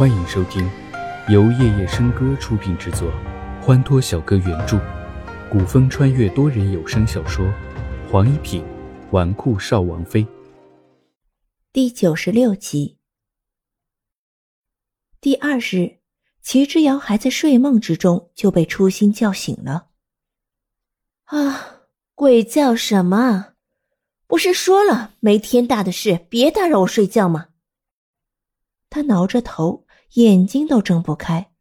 欢迎收听由夜夜笙歌出品制作，欢脱小哥原著，古风穿越多人有声小说《黄一品纨绔少王妃》第九十六集。第二日，齐之遥还在睡梦之中，就被初心叫醒了。啊，鬼叫什么？不是说了没天大的事，别打扰我睡觉吗？他挠着头，眼睛都睁不开。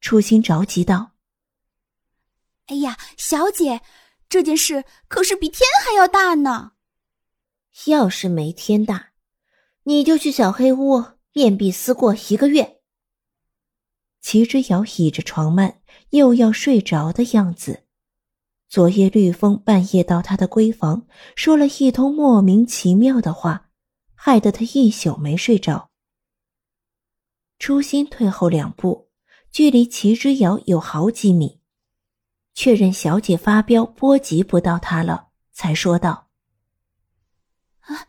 初心着急道：“哎呀，小姐，这件事可是比天还要大呢。要是没天大，你就去小黑屋面壁思过一个月。”齐之遥倚着床幔，又要睡着的样子。昨夜绿风半夜到他的闺房，说了一通莫名其妙的话，害得他一宿没睡着。初心退后两步，距离齐之遥有好几米，确认小姐发飙波及不到他了，才说道：“啊，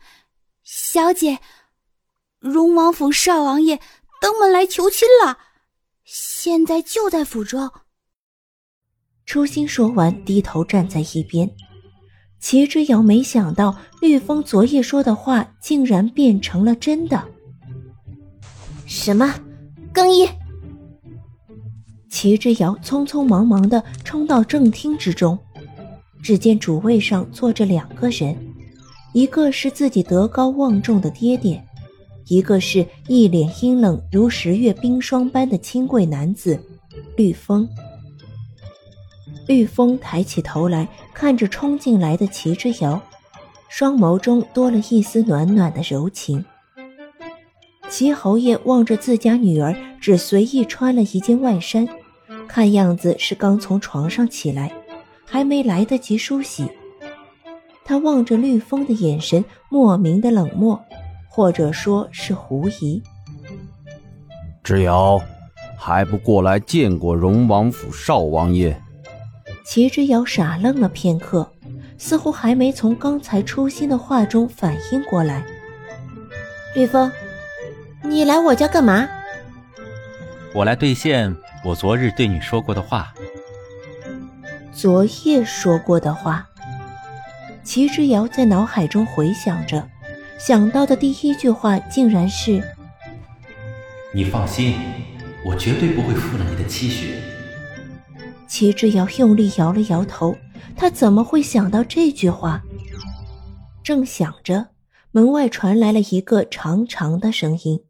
小姐，荣王府少王爷登门来求亲了，现在就在府中。”初心说完，低头站在一边。齐之遥没想到绿风昨夜说的话竟然变成了真的。什么？更衣！齐之遥匆匆忙忙的冲到正厅之中，只见主位上坐着两个人，一个是自己德高望重的爹爹，一个是一脸阴冷如十月冰霜般的清贵男子绿风。绿风抬起头来看着冲进来的齐之遥，双眸中多了一丝暖暖的柔情。齐侯爷望着自家女儿，只随意穿了一件外衫，看样子是刚从床上起来，还没来得及梳洗。他望着绿风的眼神莫名的冷漠，或者说是狐疑。之遥，还不过来见过荣王府少王爷？齐之遥傻愣了片刻，似乎还没从刚才初心的话中反应过来。绿风，你来我家干嘛？我来兑现我昨日对你说过的话。昨夜说过的话。齐之遥在脑海中回想着，想到的第一句话竟然是：“你放心，我绝对不会负了你的期许。”齐之遥用力摇了摇头，他怎么会想到这句话？正想着，门外传来了一个长长的声音：“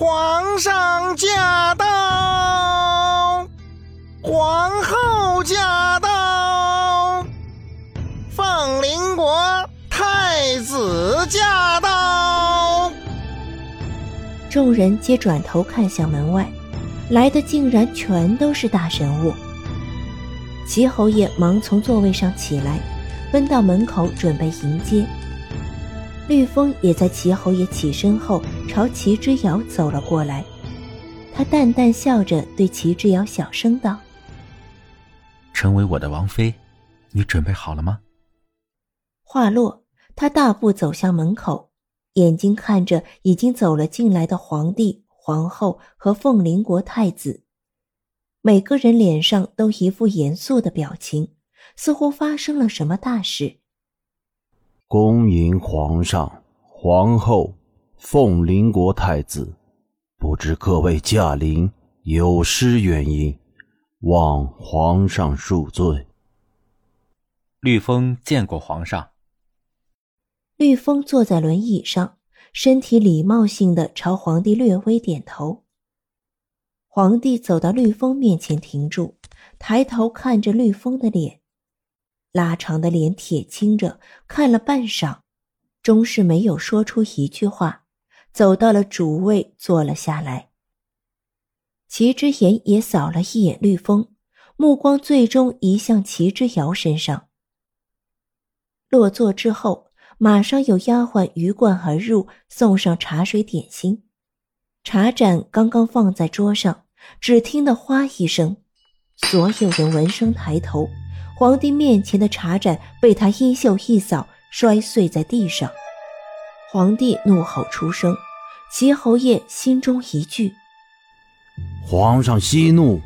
皇上驾到，皇后驾到，凤麟国太子驾到。”众人皆转头看向门外。来的竟然全都是大人物。齐侯爷忙从座位上起来，奔到门口准备迎接。绿风也在齐侯爷起身后朝齐之遥走了过来，他淡淡笑着对齐之遥小声道：“成为我的王妃，你准备好了吗？”话落，他大步走向门口，眼睛看着已经走了进来的皇帝。皇后和凤临国太子，每个人脸上都一副严肃的表情，似乎发生了什么大事。恭迎皇上、皇后、凤临国太子，不知各位驾临有失远迎，望皇上恕罪。绿风见过皇上。绿风坐在轮椅上。身体礼貌性的朝皇帝略微点头。皇帝走到绿风面前停住，抬头看着绿风的脸，拉长的脸铁青着，看了半晌，终是没有说出一句话，走到了主位坐了下来。齐之言也扫了一眼绿风，目光最终移向齐之遥身上。落座之后。马上有丫鬟鱼贯而入，送上茶水点心。茶盏刚刚放在桌上，只听得“哗”一声，所有人闻声抬头，皇帝面前的茶盏被他衣袖一扫，摔碎在地上。皇帝怒吼出声，齐侯爷心中一惧：皇上息怒。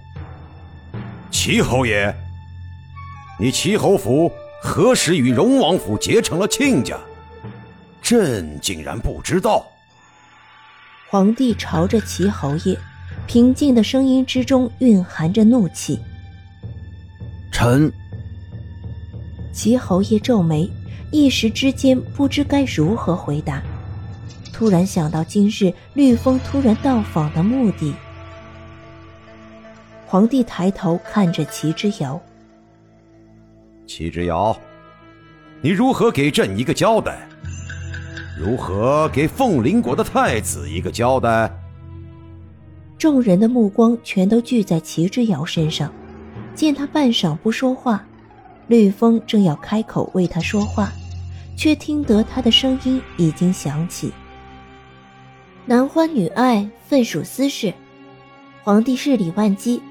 齐侯爷，你齐侯府何时与荣王府结成了亲家？朕竟然不知道。皇帝朝着齐侯爷，平静的声音之中蕴含着怒气。臣。齐侯爷皱眉，一时之间不知该如何回答。突然想到今日绿风突然到访的目的。皇帝抬头看着齐之遥，齐之遥，你如何给朕一个交代？如何给凤林国的太子一个交代？众人的目光全都聚在齐之遥身上，见他半晌不说话，绿风正要开口为他说话，却听得他的声音已经响起：“男欢女爱，分属私事，皇帝事理万机。”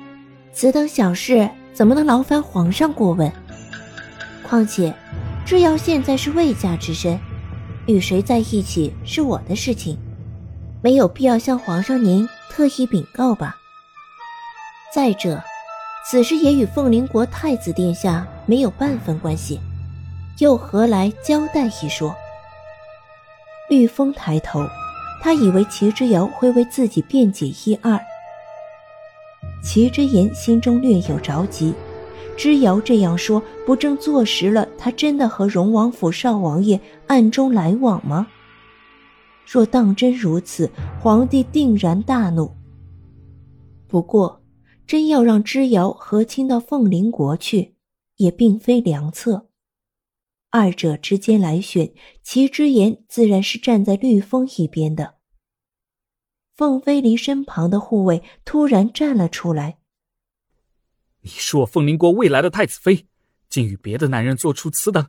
此等小事怎么能劳烦皇上过问？况且，智瑶现在是未嫁之身，与谁在一起是我的事情，没有必要向皇上您特意禀告吧。再者，此事也与凤麟国太子殿下没有半分关系，又何来交代一说？绿风抬头，他以为齐之遥会为自己辩解一二。齐之言心中略有着急，之遥这样说，不正坐实了他真的和荣王府少王爷暗中来往吗？若当真如此，皇帝定然大怒。不过，真要让之遥和亲到凤麟国去，也并非良策。二者之间来选，齐之言自然是站在绿风一边的。凤飞离身旁的护卫突然站了出来：“你是我凤麟国未来的太子妃，竟与别的男人做出此等、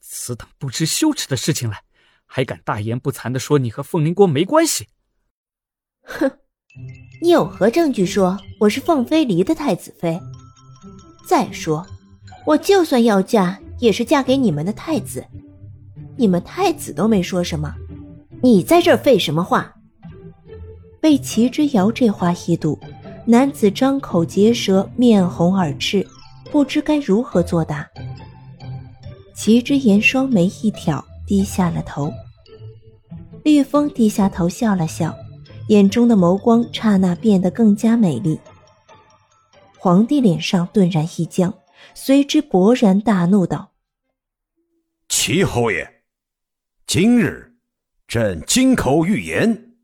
此等不知羞耻的事情来，还敢大言不惭的说你和凤麟国没关系？”哼，你有何证据说我是凤飞离的太子妃？再说，我就算要嫁，也是嫁给你们的太子，你们太子都没说什么，你在这废什么话？被齐之遥这话一堵，男子张口结舌，面红耳赤，不知该如何作答。齐之言双眉一挑，低下了头。绿风低下头笑了笑，眼中的眸光刹那变得更加美丽。皇帝脸上顿然一僵，随之勃然大怒道：“齐侯爷，今日朕金口玉言。”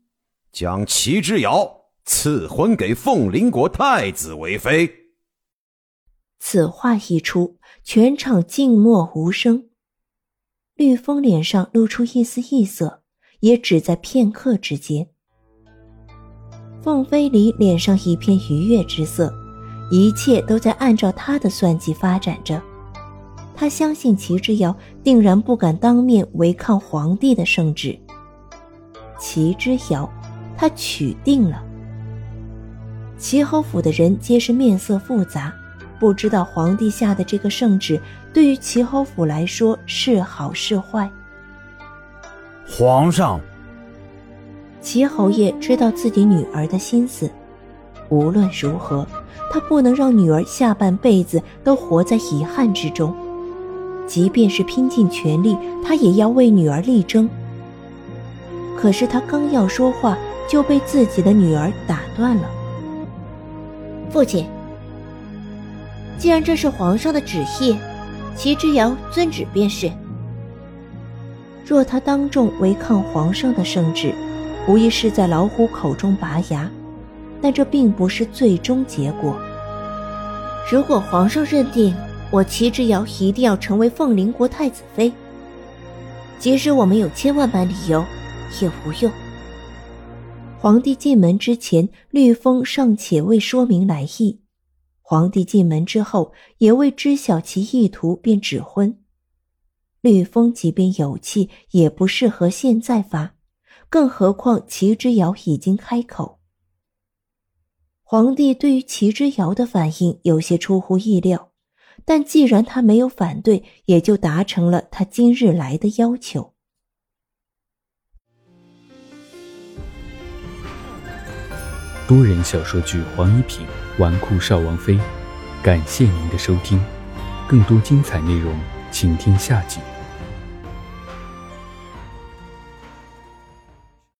将齐之遥赐婚给凤麟国太子为妃。此话一出，全场静默无声。绿风脸上露出一丝异色，也只在片刻之间。凤飞离脸上一片愉悦之色，一切都在按照他的算计发展着。他相信齐之遥定然不敢当面违抗皇帝的圣旨。齐之遥。他取定了。齐侯府的人皆是面色复杂，不知道皇帝下的这个圣旨对于齐侯府来说是好是坏。皇上，齐侯爷知道自己女儿的心思，无论如何，他不能让女儿下半辈子都活在遗憾之中，即便是拼尽全力，他也要为女儿力争。可是他刚要说话。就被自己的女儿打断了。父亲，既然这是皇上的旨意，齐之遥遵旨便是。若他当众违抗皇上的圣旨，无疑是在老虎口中拔牙，但这并不是最终结果。如果皇上认定我齐之遥一定要成为凤麟国太子妃，即使我们有千万般理由，也无用。皇帝进门之前，绿风尚且未说明来意；皇帝进门之后，也未知晓其意图，便指婚。绿风即便有气，也不适合现在发，更何况齐之遥已经开口。皇帝对于齐之遥的反应有些出乎意料，但既然他没有反对，也就达成了他今日来的要求。多人小说剧《黄一品纨绔少王妃》，感谢您的收听，更多精彩内容，请听下集。